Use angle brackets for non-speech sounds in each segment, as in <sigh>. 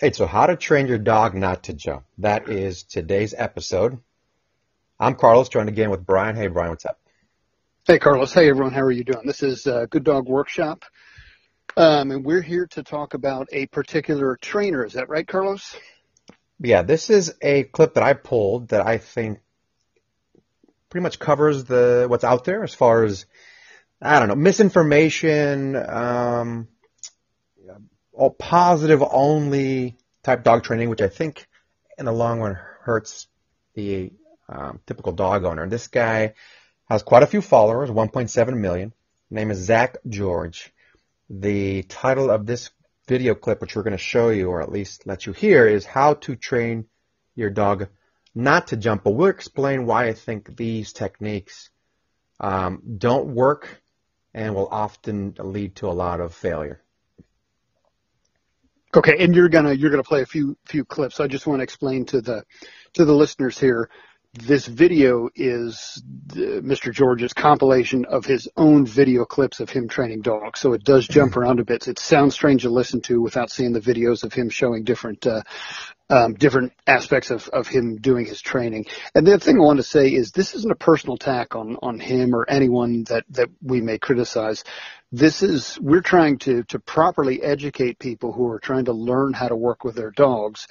Hey, so how to train your dog not to jump. That is today's episode. I'm Carlos, joined again with Brian. Hey, Brian, what's up? Hey, Carlos. Hey, everyone. How are you doing? This is uh, Good Dog Workshop, um, and we're here to talk about a particular trainer. Is that right, Carlos? Yeah, this is a clip that I pulled that I think pretty much covers the what's out there as far as I don't know misinformation, um, all positive only type dog training, which I think in the long run hurts the um, typical dog owner. This guy has quite a few followers, 1.7 million. His name is Zach George. The title of this video clip, which we're going to show you, or at least let you hear, is how to train your dog not to jump. But we'll explain why I think these techniques um, don't work and will often lead to a lot of failure. Okay, and you're gonna you're gonna play a few few clips. I just want to explain to the to the listeners here. This video is Mr. George's compilation of his own video clips of him training dogs. So it does jump mm-hmm. around a bit. It sounds strange to listen to without seeing the videos of him showing different uh, um, different aspects of, of him doing his training. And the thing I want to say is this isn't a personal attack on, on him or anyone that, that we may criticize. This is, we're trying to, to properly educate people who are trying to learn how to work with their dogs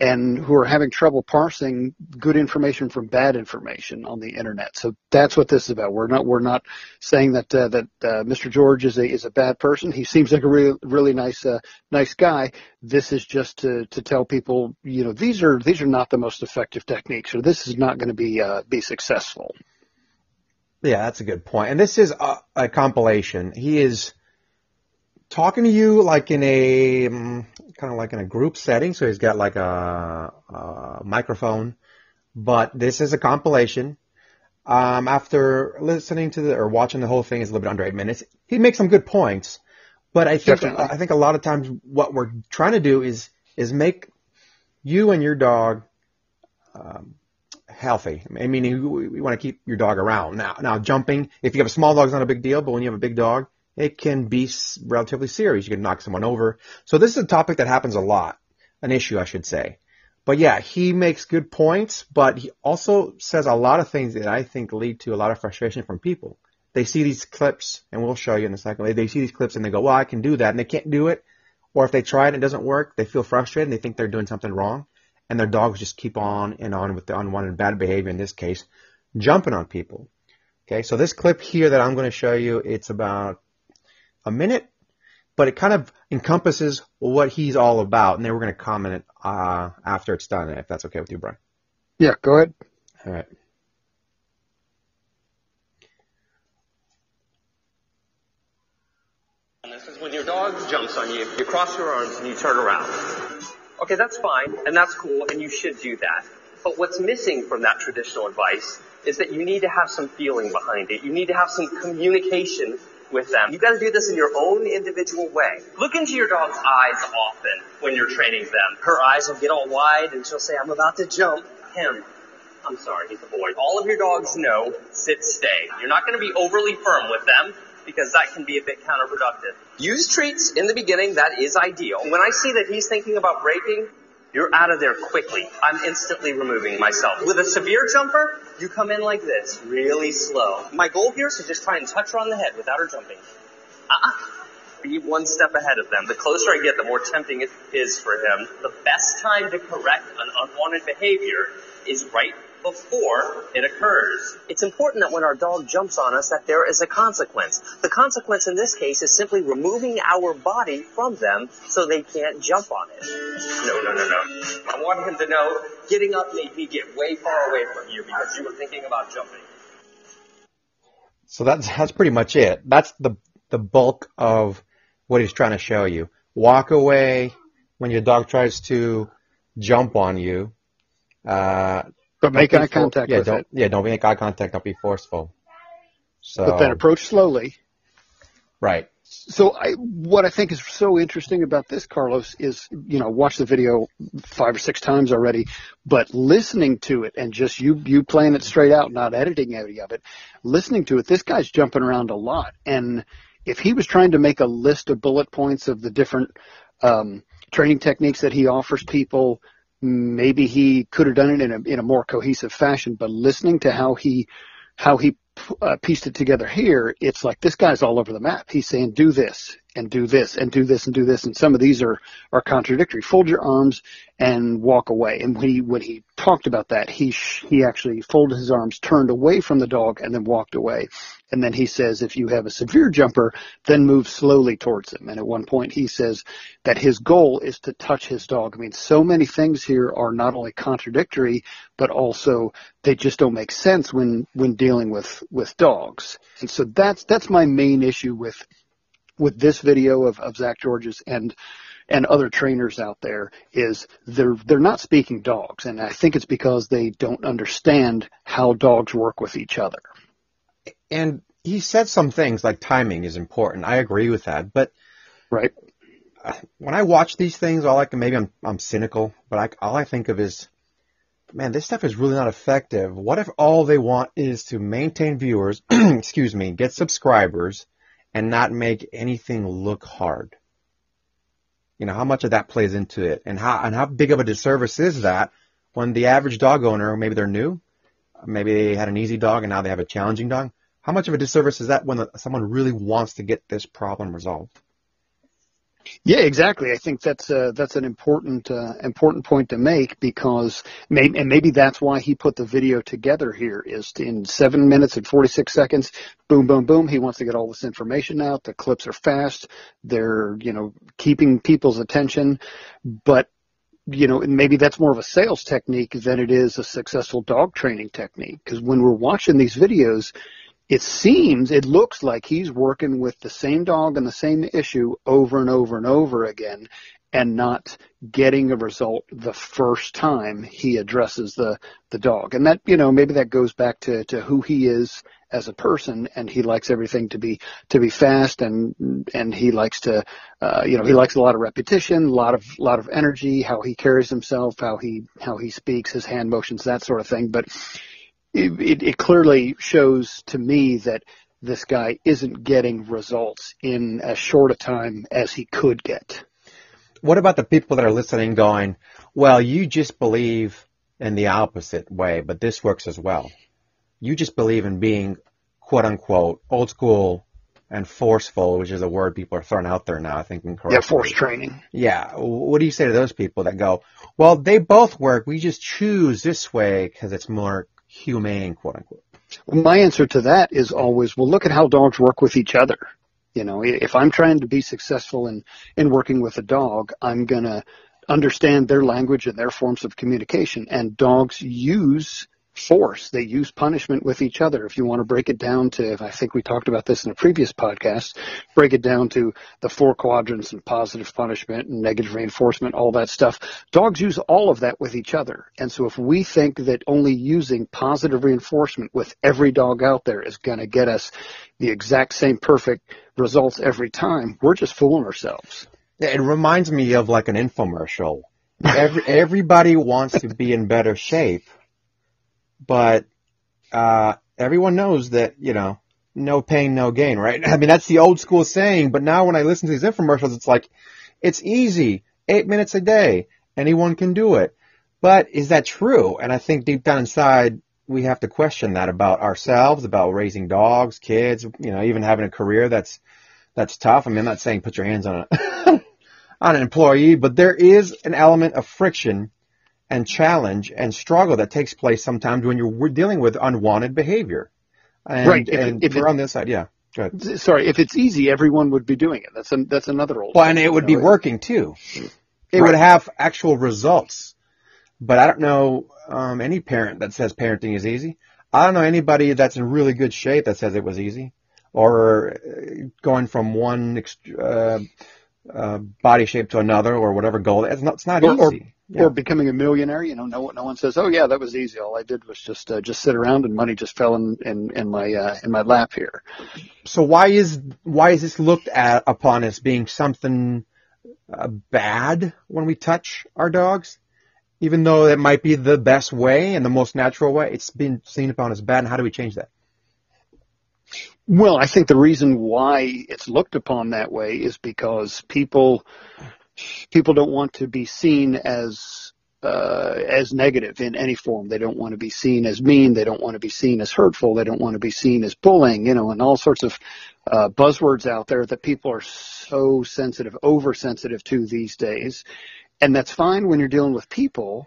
and who are having trouble parsing good information from bad information on the internet. So that's what this is about. We're not we're not saying that uh, that uh, Mr. George is a is a bad person. He seems like a really really nice uh, nice guy. This is just to to tell people, you know, these are these are not the most effective techniques, or this is not going to be uh, be successful. Yeah, that's a good point. And this is a, a compilation. He is talking to you like in a um, kind of like in a group setting. So he's got like a, a microphone, but this is a compilation. Um, after listening to the or watching the whole thing is a little bit under eight minutes. He makes some good points, but I think Definitely. I think a lot of times what we're trying to do is is make you and your dog um, healthy. I mean, you, we want to keep your dog around. Now, now jumping, if you have a small dog, it's not a big deal, but when you have a big dog, it can be relatively serious. You can knock someone over. So this is a topic that happens a lot, an issue, I should say. But yeah, he makes good points, but he also says a lot of things that I think lead to a lot of frustration from people. They see these clips, and we'll show you in a second. They see these clips and they go, well, I can do that, and they can't do it. Or if they try it and it doesn't work, they feel frustrated and they think they're doing something wrong. And their dogs just keep on and on with the unwanted bad behavior, in this case, jumping on people. Okay, so this clip here that I'm going to show you, it's about a minute, but it kind of encompasses what he's all about. And then we're going to comment it uh, after it's done, if that's okay with you, Brian. Yeah, go ahead. All right. This is when your dog jumps on you, you cross your arms and you turn around. Okay, that's fine, and that's cool, and you should do that. But what's missing from that traditional advice is that you need to have some feeling behind it. You need to have some communication with them. You've gotta do this in your own individual way. Look into your dog's eyes often when you're training them. Her eyes will get all wide and she'll say, I'm about to jump. Him. I'm sorry, he's a boy. All of your dogs know sit, stay. You're not gonna be overly firm with them because that can be a bit counterproductive. Use treats in the beginning, that is ideal. When I see that he's thinking about breaking, you're out of there quickly. I'm instantly removing myself. With a severe jumper, you come in like this, really slow. My goal here is to just try and touch her on the head without her jumping. Uh-uh. Be one step ahead of them. The closer I get, the more tempting it is for him. The best time to correct an unwanted behavior is right before it occurs. It's important that when our dog jumps on us that there is a consequence. The consequence in this case is simply removing our body from them so they can't jump on it. No, no, no, no. I want him to know getting up made me get way far away from you because you were thinking about jumping. So that's that's pretty much it. That's the the bulk of what he's trying to show you. Walk away when your dog tries to jump on you. Uh, but make eye contact yeah, with don't, it. Yeah, don't make eye contact. Don't be forceful. So, but then approach slowly. Right. So I, what I think is so interesting about this, Carlos, is you know watch the video five or six times already, but listening to it and just you you playing it straight out, not editing any of it, listening to it. This guy's jumping around a lot, and if he was trying to make a list of bullet points of the different um, training techniques that he offers people. Maybe he could have done it in a in a more cohesive fashion, but listening to how he how he uh, pieced it together here, it's like this guy's all over the map. He's saying do this and do this and do this and do this, and some of these are are contradictory. Fold your arms and walk away. And when he when he talked about that, he sh- he actually folded his arms, turned away from the dog, and then walked away. And then he says, if you have a severe jumper, then move slowly towards him. And at one point, he says that his goal is to touch his dog. I mean, so many things here are not only contradictory, but also they just don't make sense when when dealing with with dogs. And so that's that's my main issue with with this video of, of Zach George's and and other trainers out there is they're they're not speaking dogs, and I think it's because they don't understand how dogs work with each other. And he said some things like timing is important. I agree with that, but right when I watch these things, all I can maybe I'm I'm cynical, but I, all I think of is, man, this stuff is really not effective. What if all they want is to maintain viewers, <clears throat> excuse me, get subscribers, and not make anything look hard? You know, how much of that plays into it, and how and how big of a disservice is that when the average dog owner, maybe they're new, maybe they had an easy dog and now they have a challenging dog. How much of a disservice is that when someone really wants to get this problem resolved? Yeah, exactly. I think that's uh, that's an important uh, important point to make because may, and maybe that's why he put the video together here is in seven minutes and 46 seconds. Boom, boom, boom. He wants to get all this information out. The clips are fast. They're you know keeping people's attention, but you know, maybe that's more of a sales technique than it is a successful dog training technique. Because when we're watching these videos, it seems, it looks like he's working with the same dog and the same issue over and over and over again and not getting a result the first time he addresses the, the dog. And that, you know, maybe that goes back to, to who he is as a person and he likes everything to be, to be fast and, and he likes to, uh, you know, he likes a lot of repetition, a lot of, lot of energy, how he carries himself, how he, how he speaks, his hand motions, that sort of thing. But, it, it, it clearly shows to me that this guy isn't getting results in as short a time as he could get. What about the people that are listening going, well, you just believe in the opposite way, but this works as well. You just believe in being quote unquote old school and forceful, which is a word people are throwing out there now, I think incorrectly. Yeah, force training. Yeah. What do you say to those people that go, well, they both work. We just choose this way because it's more humane, quote unquote? Well, my answer to that is always, well, look at how dogs work with each other. You know, if I'm trying to be successful in, in working with a dog, I'm going to understand their language and their forms of communication. And dogs use force. They use punishment with each other. If you want to break it down to, I think we talked about this in a previous podcast, break it down to the four quadrants and positive punishment and negative reinforcement, all that stuff. Dogs use all of that with each other. And so if we think that only using positive reinforcement with every dog out there is going to get us the exact same perfect results every time, we're just fooling ourselves. It reminds me of like an infomercial. Every, everybody wants to be in better shape but uh, everyone knows that you know no pain, no gain, right? <laughs> I mean that's the old school saying, but now when I listen to these infomercials, it's like it's easy, eight minutes a day, anyone can do it. But is that true? And I think deep down inside, we have to question that about ourselves, about raising dogs, kids, you know, even having a career that's that's tough. I mean, I'm not saying put your hands on a <laughs> on an employee, but there is an element of friction and challenge and struggle that takes place sometimes when you're dealing with unwanted behavior. And, right. If, and if we're on this side, yeah. Good. Sorry, if it's easy, everyone would be doing it. That's a, that's another old. Well, and it would be working too. It right. would have actual results. But I don't know um, any parent that says parenting is easy. I don't know anybody that's in really good shape that says it was easy, or uh, going from one uh, uh, body shape to another, or whatever goal. It's not. It's not or, easy. Or, yeah. or becoming a millionaire. You know, no no one says, "Oh yeah, that was easy. All I did was just uh, just sit around and money just fell in in, in my uh, in my lap here." So why is why is this looked at upon as being something uh, bad when we touch our dogs? Even though it might be the best way and the most natural way, it's been seen upon as bad. And how do we change that? Well, I think the reason why it's looked upon that way is because people people don't want to be seen as uh, as negative in any form. They don't want to be seen as mean. They don't want to be seen as hurtful. They don't want to be seen as bullying, you know, and all sorts of uh, buzzwords out there that people are so sensitive, oversensitive to these days. And that's fine when you're dealing with people,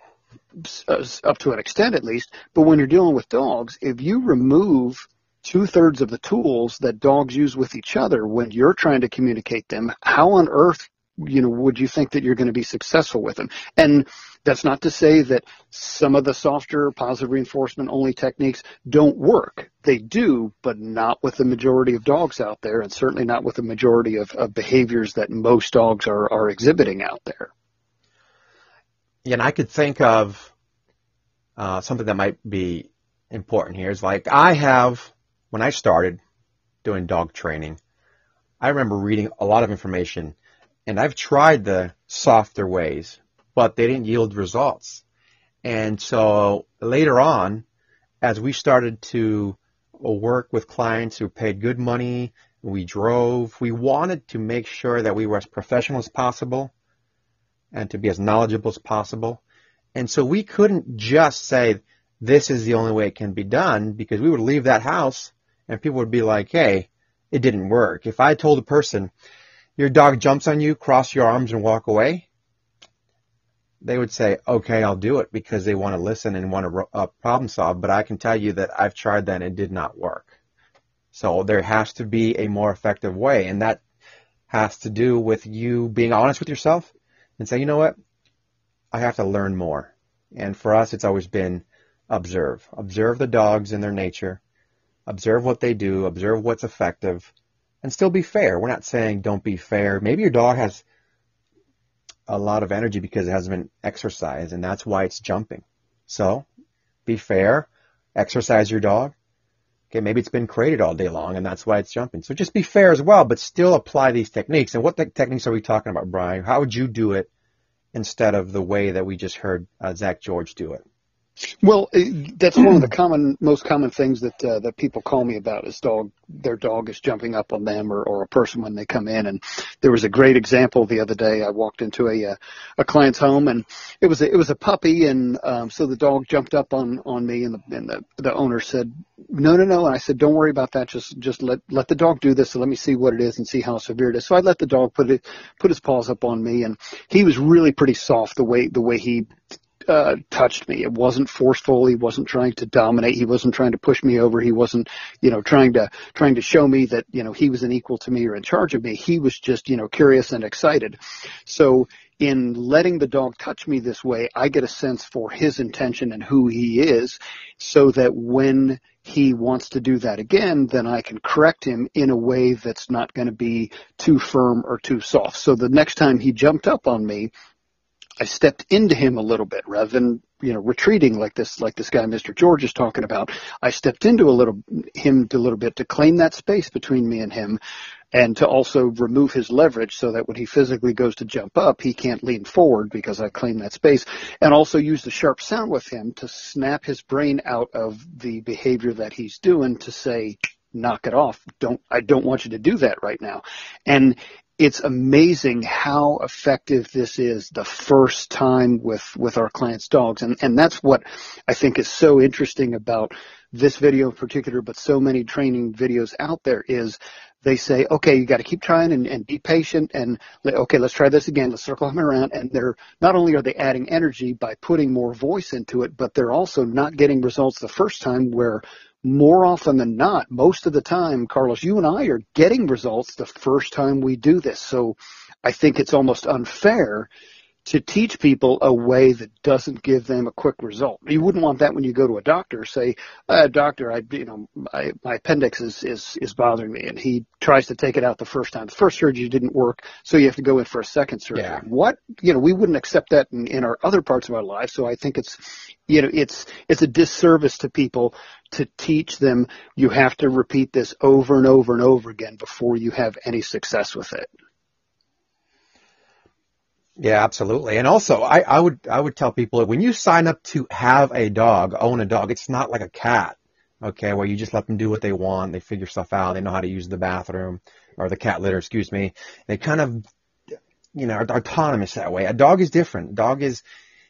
uh, up to an extent at least. But when you're dealing with dogs, if you remove two thirds of the tools that dogs use with each other when you're trying to communicate them, how on earth you know, would you think that you're going to be successful with them? And that's not to say that some of the softer positive reinforcement only techniques don't work. They do, but not with the majority of dogs out there, and certainly not with the majority of, of behaviors that most dogs are, are exhibiting out there. And I could think of uh, something that might be important here is like I have, when I started doing dog training, I remember reading a lot of information and I've tried the softer ways, but they didn't yield results. And so later on, as we started to uh, work with clients who paid good money, we drove, we wanted to make sure that we were as professional as possible and to be as knowledgeable as possible. And so we couldn't just say, this is the only way it can be done because we would leave that house and people would be like, hey, it didn't work. If I told a person, your dog jumps on you, cross your arms and walk away, they would say, okay, I'll do it because they want to listen and want to uh, problem solve. But I can tell you that I've tried that and it did not work. So there has to be a more effective way. And that has to do with you being honest with yourself and say, you know what? I have to learn more. And for us, it's always been observe. Observe the dogs and their nature. Observe what they do. Observe what's effective and still be fair. We're not saying don't be fair. Maybe your dog has a lot of energy because it hasn't been exercised and that's why it's jumping. So be fair, exercise your dog. Okay, maybe it's been crated all day long and that's why it's jumping. So just be fair as well, but still apply these techniques. And what techniques are we talking about, Brian? How would you do it instead of the way that we just heard uh, Zach George do it? Well, that's one of the <clears throat> common, most common things that uh, that people call me about is dog. Their dog is jumping up on them or, or a person when they come in. And there was a great example the other day. I walked into a uh, a client's home and it was a, it was a puppy, and um, so the dog jumped up on on me, and the and the the owner said, "No, no, no." And I said, "Don't worry about that. Just just let let the dog do this. So let me see what it is and see how severe it is." So I let the dog put it put his paws up on me, and he was really pretty soft the way the way he uh, touched me. It wasn't forceful. He wasn't trying to dominate. He wasn't trying to push me over. He wasn't, you know, trying to trying to show me that you know he was an equal to me or in charge of me. He was just you know curious and excited. So in letting the dog touch me this way, I get a sense for his intention and who he is, so that when he wants to do that again, then I can correct him in a way that's not going to be too firm or too soft. So the next time he jumped up on me, I stepped into him a little bit rather than you know retreating like this like this guy Mr. George is talking about. I stepped into a little him a little bit to claim that space between me and him, and to also remove his leverage so that when he physically goes to jump up, he can't lean forward because I claim that space, and also use the sharp sound with him to snap his brain out of the behavior that he's doing to say knock it off. Don't I don't want you to do that right now. And it's amazing how effective this is the first time with with our clients' dogs, and and that's what I think is so interesting about this video in particular, but so many training videos out there is they say, okay, you got to keep trying and, and be patient and okay, let's try this again. Let's circle them around. And they're not only are they adding energy by putting more voice into it, but they're also not getting results the first time where more often than not, most of the time, Carlos, you and I are getting results the first time we do this. So I think it's almost unfair to teach people a way that doesn't give them a quick result. You wouldn't want that when you go to a doctor. Say, uh, doctor, I, you know, my, my appendix is, is, is bothering me. And he tries to take it out the first time. The first surgery didn't work. So you have to go in for a second surgery. Yeah. What, you know, we wouldn't accept that in, in our other parts of our lives. So I think it's, you know, it's, it's a disservice to people to teach them you have to repeat this over and over and over again before you have any success with it. Yeah, absolutely. And also, I, I would I would tell people when you sign up to have a dog, own a dog, it's not like a cat, okay, where you just let them do what they want, they figure stuff out, they know how to use the bathroom or the cat litter, excuse me. They kind of you know, are autonomous that way. A dog is different. A dog is,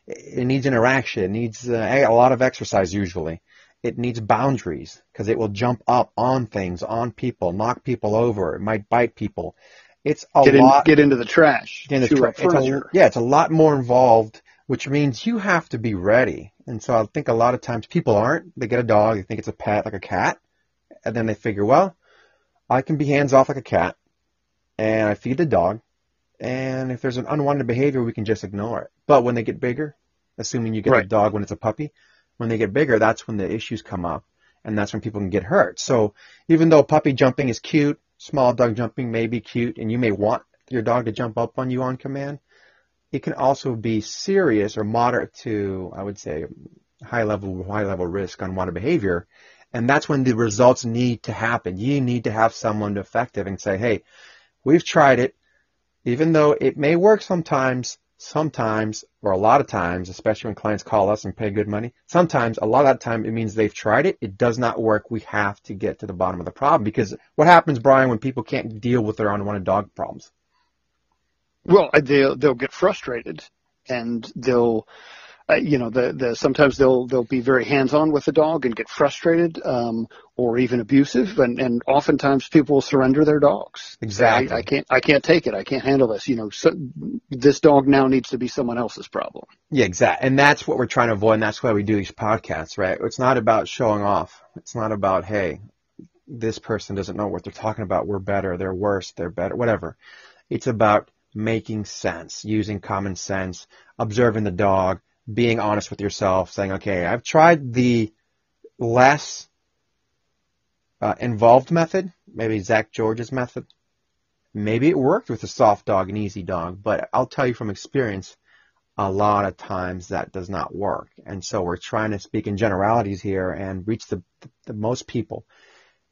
it needs interaction. It needs uh, a lot of exercise usually. It needs boundaries because it will jump up on things, on people, knock people over. It might bite people. It's a get lot. Get into the trash. Get into tra- it's a, yeah, it's a lot more involved, which means you have to be ready. And so I think a lot of times people aren't. They get a dog, they think it's a pet like a cat, and then they figure, well, I can be hands off like a cat, and I feed the dog, and if there's an unwanted behavior, we can just ignore it. But when they get bigger, assuming you get right. a dog when it's a puppy, when they get bigger, that's when the issues come up, and that's when people can get hurt. So even though puppy jumping is cute, small dog jumping may be cute, and you may want your dog to jump up on you on command, it can also be serious or moderate to, I would say, high level high level risk unwanted behavior. And that's when the results need to happen. You need to have someone effective and say, hey, we've tried it even though it may work sometimes, sometimes, or a lot of times, especially when clients call us and pay good money, sometimes, a lot of that time, it means they've tried it. It does not work. We have to get to the bottom of the problem because what happens, Brian, when people can't deal with their unwanted dog problems? Well, they'll, they'll get frustrated and they'll, uh, you know, the, the sometimes they'll they'll be very hands-on with the dog and get frustrated, um, or even abusive, and and oftentimes people will surrender their dogs. Exactly. I, I can't I can't take it. I can't handle this. You know, so, this dog now needs to be someone else's problem. Yeah, exactly. And that's what we're trying to avoid, and that's why we do these podcasts, right? It's not about showing off. It's not about hey, this person doesn't know what they're talking about. We're better. They're worse. They're better. Whatever. It's about making sense, using common sense, observing the dog, being honest with yourself, saying, okay, I've tried the less uh, involved method, maybe Zach George's method. Maybe it worked with a soft dog and easy dog, but I'll tell you from experience, a lot of times that does not work. And so we're trying to speak in generalities here and reach the, the most people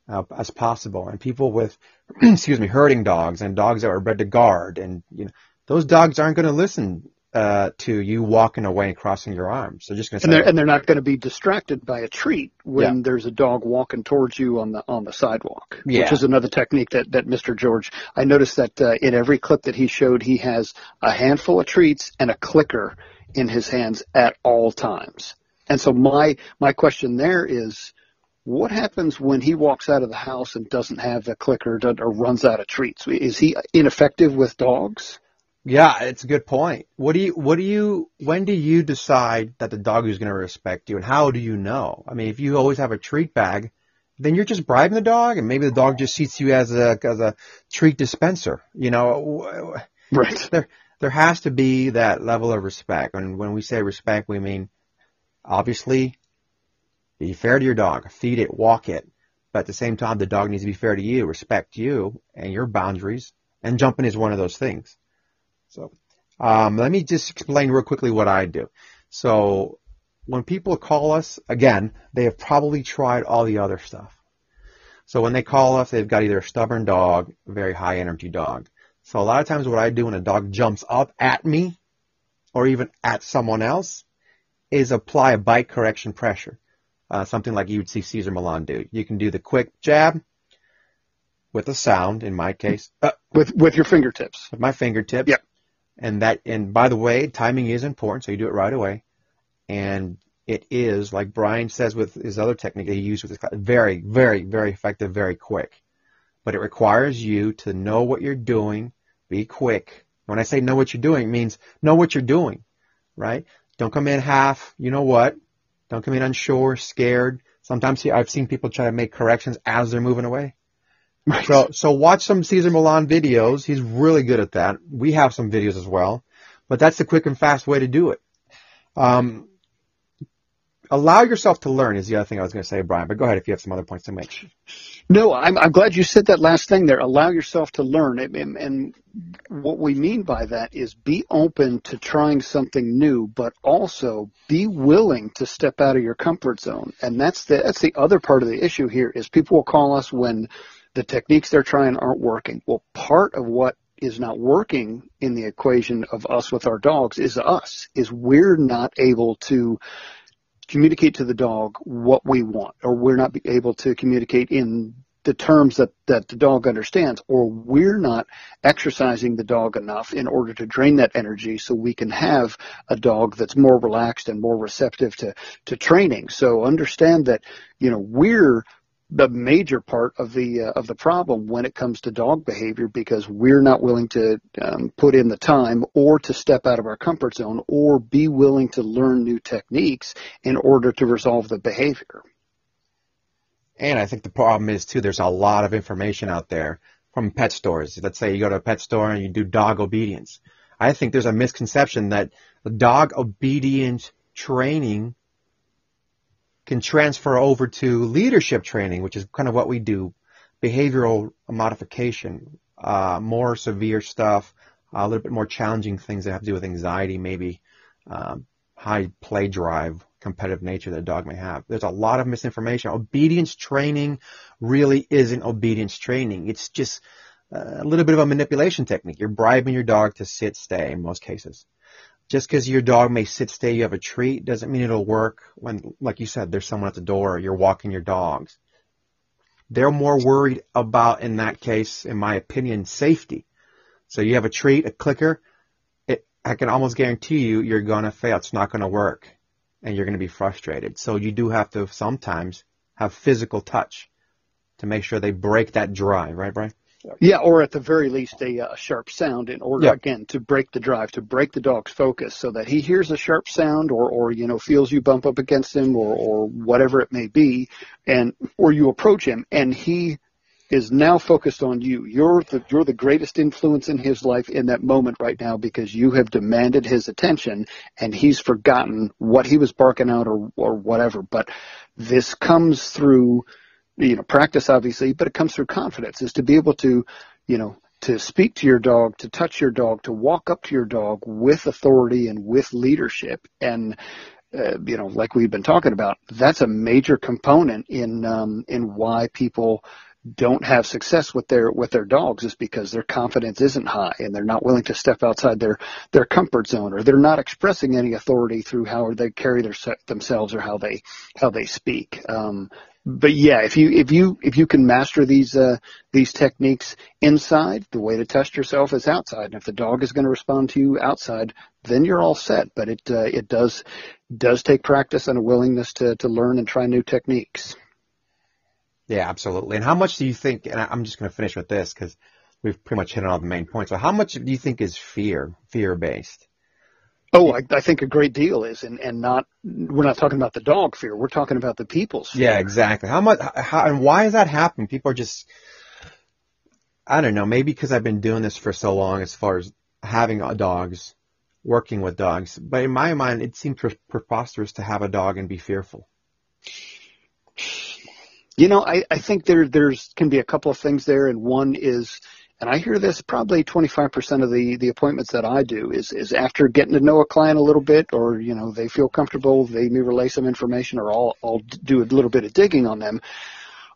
uh, as possible. And people with, <clears throat> excuse me, herding dogs and dogs that are bred to guard and, you know, those dogs aren't going to listen uh, to you walking away and crossing your arms. They're just going to and they're, and they're not going to be distracted by a treat when yeah. there's a dog walking towards you on the on the sidewalk, yeah. which is another technique that that Mr. George. I noticed that uh, in every clip that he showed, he has a handful of treats and a clicker in his hands at all times. And so my my question there is. What happens when he walks out of the house and doesn't have the clicker or runs out of treats? Is he ineffective with dogs? Yeah, it's a good point. What do you, what do you, when do you decide that the dog is going to respect you and how do you know? I mean, if you always have a treat bag, then you're just bribing the dog and maybe the dog just sees you as a, as a treat dispenser, you know? <laughs> Right. There, there has to be that level of respect. And when we say respect, we mean obviously be fair to your dog, feed it, walk it. But at the same time, the dog needs to be fair to you, respect you and your boundaries. And jumping is one of those things. So um, let me just explain real quickly what I do. So when people call us, again, they have probably tried all the other stuff. So when they call us, they've got either a stubborn dog, a very high energy dog. So a lot of times what I do when a dog jumps up at me or even at someone else is apply a bite correction pressure. Uh, something like you would see Cesar Millan do. You can do the quick jab with a sound, in my case. Uh, with, with your fingertips. With my fingertips. Yep. And that, and by the way, timing is important, so you do it right away. And it is, like Brian says with his other technique that he used with his class, very, very, very effective, very quick. But it requires you to know what you're doing, be quick. When I say know what you're doing, it means know what you're doing, right? Don't come in half, you know what? Don't come in unsure, scared. Sometimes I've seen people try to make corrections as they're moving away. Right. So, so watch some Cesar Millan videos. He's really good at that. We have some videos as well, but that's the quick and fast way to do it. Um, allow yourself to learn is the other thing I was going to say, Brian, but go ahead if you have some other points to make. No, I'm, I'm glad you said that last thing there. Allow yourself to learn. And, and what we mean by that is be open to trying something new, but also be willing to step out of your comfort zone. And that's the, that's the other part of the issue here is people will call us when the techniques they're trying aren't working. Well, part of what is not working in the equation of us with our dogs is us, is we're not able to communicate to the dog what we want, or we're not able to communicate in the terms that, that the dog understands, or we're not exercising the dog enough in order to drain that energy so we can have a dog that's more relaxed and more receptive to, to training. So understand that, you know, we're the major part of the uh, of the problem when it comes to dog behavior because we're not willing to um, put in the time or to step out of our comfort zone or be willing to learn new techniques in order to resolve the behavior. And I think the problem is too, there's a lot of information out there from pet stores. Let's say you go to a pet store and you do dog obedience. I think there's a misconception that dog obedience training can transfer over to leadership training, which is kind of what we do, behavioral modification, uh, more severe stuff, a little bit more challenging things that have to do with anxiety, maybe um, high play drive, competitive nature that a dog may have. There's a lot of misinformation. Obedience training really isn't obedience training. It's just a little bit of a manipulation technique. You're bribing your dog to sit, stay in most cases. Just because your dog may sit, stay, you have a treat, doesn't mean it'll work when, like you said, there's someone at the door, you're walking your dogs. They're more worried about, in that case, in my opinion, safety. So you have a treat, a clicker, it, I can almost guarantee you, you're gonna fail. It's not gonna work and you're going to be frustrated. So you do have to sometimes have physical touch to make sure they break that drive, right, Brian? Yeah, or at the very least a, a sharp sound in order again to break the drive, to break the dog's focus, so that he hears a sharp sound, or or you know feels you bump up against him, or or whatever it may be, and or you approach him and he is now focused on you. You're the you're the greatest influence in his life in that moment right now because you have demanded his attention and he's forgotten what he was barking out or or whatever. But this comes through you know practice obviously, but it comes through confidence is to be able to, you know, to speak to your dog, to touch your dog, to walk up to your dog with authority and with leadership. And uh, you know, like we've been talking about, that's a major component in um, in why people don't have success with their with their dogs is because their confidence isn't high and they're not willing to step outside their their comfort zone or they're not expressing any authority through how they carry their themselves or how they how they speak. Um, but yeah if you if you if you can master these uh, these techniques inside the way to test yourself is outside and if the dog is going to respond to you outside then you're all set but it uh, it does does take practice and a willingness to to learn and try new techniques yeah, absolutely. And how much do you think, and I'm just going to finish with this because we've pretty much hit on all the main points. So how much do you think is fear, fear based? Oh, I, I think a great deal is, and, and not, we're not talking about the dog fear. We're talking about the people's fear. Yeah, exactly. How much, how, and why is that happening? People are just, I don't know, maybe because I've been doing this for so long as far as having uh, dogs, working with dogs. But in my mind, it seems preposterous to have a dog and be fearful. You know, I, I think there there's can be a couple of things there, and one is, and I hear this probably 25% of the the appointments that I do is is after getting to know a client a little bit, or you know they feel comfortable, they may relay some information, or I'll I'll do a little bit of digging on them.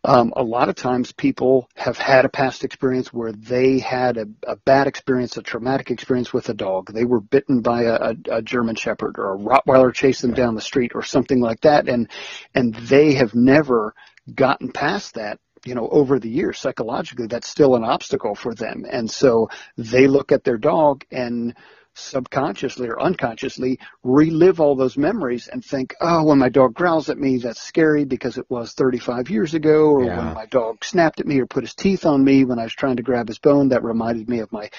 Um, a lot of times people have had a past experience where they had a, a bad experience, a traumatic experience with a dog. They were bitten by a, a, a German Shepherd or a Rottweiler chased them down the street or something like that, and and they have never gotten past that you know, over the years, psychologically, that's still an obstacle for them. And so they look at their dog and subconsciously or unconsciously relive all those memories and think, oh, when my dog growls at me, that's scary because it was 35 years ago, or yeah. when my dog snapped at me or put his teeth on me when I was trying to grab his bone, that reminded me of my,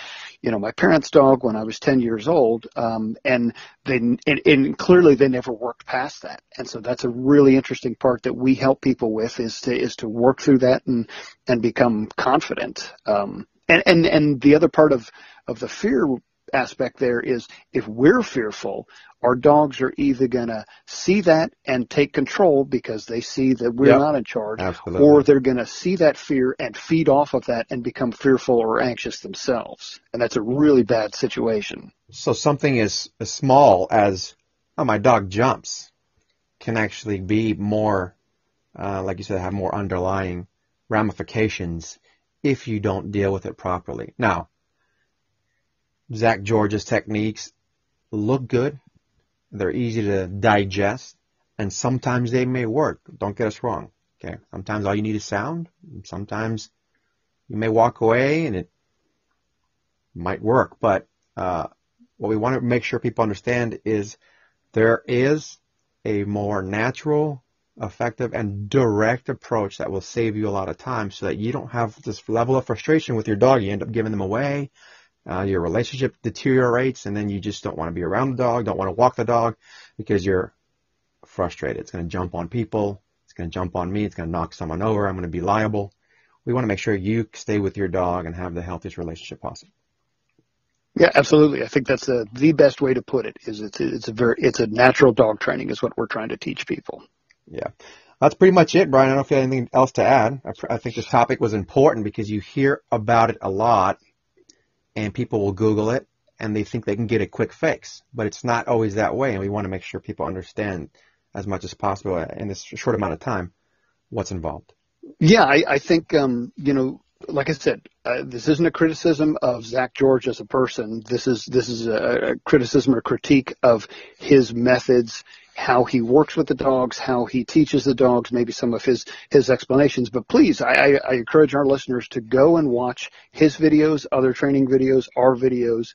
you know, my parents' dog when I was 10 years old. Um, and then, and, and clearly they never worked past that. And so that's a really interesting part that we help people with is to, is to work through that and, and become confident. Um, and, and, and the other part of, of the fear aspect there is if we're fearful, our dogs are either going to see that and take control because they see that we're yep. not in charge, Absolutely. or they're going to see that fear and feed off of that and become fearful or anxious themselves. And that's a really bad situation. So something as, as small as, oh, my dog jumps can actually be more, uh, like you said, have more underlying ramifications if you don't deal with it properly. Now, Zach George's techniques look good. They're easy to digest, and sometimes they may work. Don't get us wrong. Okay. Sometimes all you need is sound. Sometimes you may walk away and it might work. But uh, what we want to make sure people understand is there is a more natural, effective, and direct approach that will save you a lot of time so that you don't have this level of frustration with your dog. You end up giving them away. Uh, your relationship deteriorates, and then you just don't want to be around the dog, don't want to walk the dog because you're frustrated. It's going to jump on people. It's going to jump on me. It's going to knock someone over. I'm going to be liable. We want to make sure you stay with your dog and have the healthiest relationship possible. Yeah, absolutely. I think that's a, the best way to put it. Is it's it's a very it's a natural dog training is what we're trying to teach people. Yeah, that's pretty much it, Brian. I don't know if you have anything else to add. I, I think this topic was important because you hear about it a lot, and people will Google it and they think they can get a quick fix, but it's not always that way. And we want to make sure people understand as much as possible in this short amount of time what's involved. Yeah, I, I think um, you know like I said, uh, this isn't a criticism of Zach George as a person. This is this is a, a criticism or critique of his methods, how he works with the dogs, how he teaches the dogs, maybe some of his his explanations. But please, I, I, encourage our listeners to go and watch his videos, other training videos, our videos,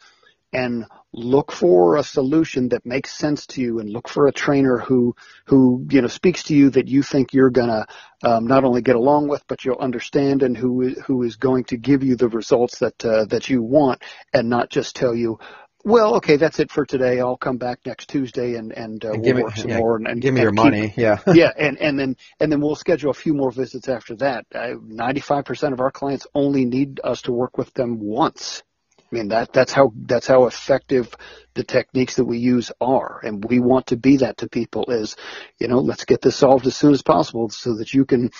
and look for a solution that makes sense to you and look for a trainer who who you know speaks to you that you think you're gonna um, not only get along with but you'll understand and who who is going to give you the results that uh, that you want and not just tell you well, okay, that's it for today. I'll come back next Tuesday and and, uh, and we'll work some yeah, more and, and give me and your keep, money. <laughs> Yeah, yeah, and and then and then we'll schedule a few more visits after that. Ninety five percent of our clients only need us to work with them once. I mean that that's how that's how effective the techniques that we use are, and we want to be that to people. Is you know let's get this solved as soon as possible so that you can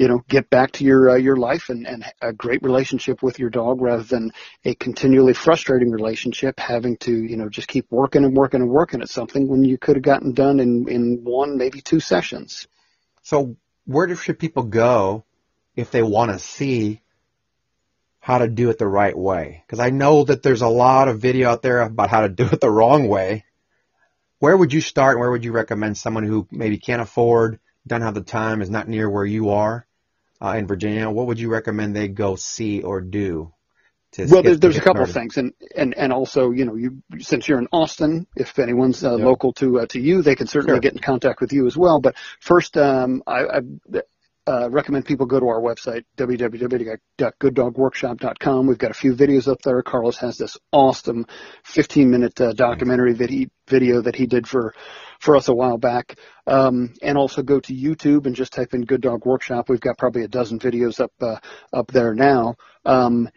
you know get back to your uh, your life and, and a great relationship with your dog rather than a continually frustrating relationship having to you know just keep working and working and working at something when you could have gotten done in in one maybe two sessions. So where should people go if they want to see how to do it the right way. Because I know that there's a lot of video out there about how to do it the wrong way. Where would you start where would you recommend someone who maybe can't afford, doesn't have the time, is not near where you are uh, in Virginia? What would you recommend they go see or do? well, there's, there's a couple started? of things, and, and and also, you know, you since you're in Austin, if anyone's uh, yep. local to uh, to you, they can certainly sure. get in contact with you as well. But first, um, I, I uh, recommend people go to our website, www.gooddogworkshop.com. We've got a few videos up there. Carlos has this awesome 15 minute uh, documentary vid- video that he did for, for us a while back. Um, and also go to YouTube and just type in Good Dog Workshop. We've got probably a dozen videos up, uh, up there now. Um,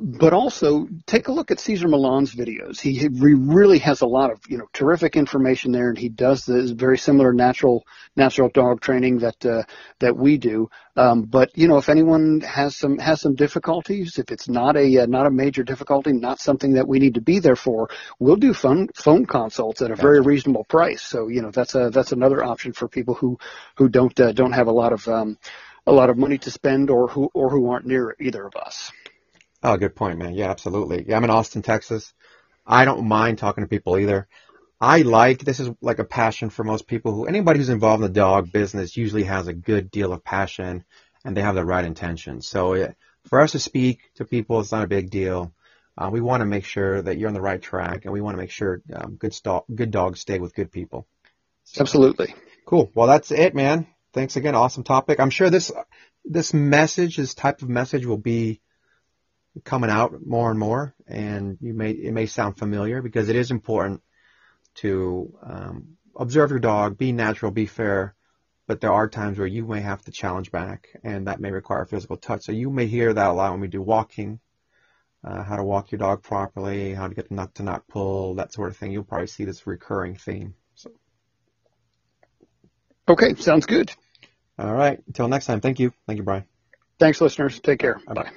but also take a look at Cesar Millan's videos. He, he really has a lot of you know terrific information there, and he does this very similar natural natural dog training that uh, that we do. Um, but you know, if anyone has some has some difficulties, if it's not a uh, not a major difficulty, not something that we need to be there for, we'll do phone phone consults at a very reasonable price. So you know, that's a that's another option for people who who don't uh, don't have a lot of um, a lot of money to spend or who or who aren't near either of us. Oh, good point, man. Yeah, absolutely. Yeah, I'm in Austin, Texas. I don't mind talking to people either. I like this is like a passion for most people who anybody who's involved in the dog business usually has a good deal of passion and they have the right intentions. So it, for us to speak to people, it's not a big deal. Uh, we want to make sure that you're on the right track and we want to make sure um, good st- good dogs stay with good people. So, Absolutely. Cool. Well, that's it, man. Thanks again. Awesome topic. I'm sure this this message, this type of message, will be coming out more and more, and you may it may sound familiar because it is important to um, observe your dog, be natural, be fair. But there are times where you may have to challenge back, and that may require physical touch. So you may hear that a lot when we do walking, uh, how to walk your dog properly, how to get the nut to not pull, that sort of thing. You'll probably see this recurring theme. So. Okay, sounds good. All right. Until next time, thank you. Thank you, Brian. Thanks, listeners. Take care. Bye. Bye.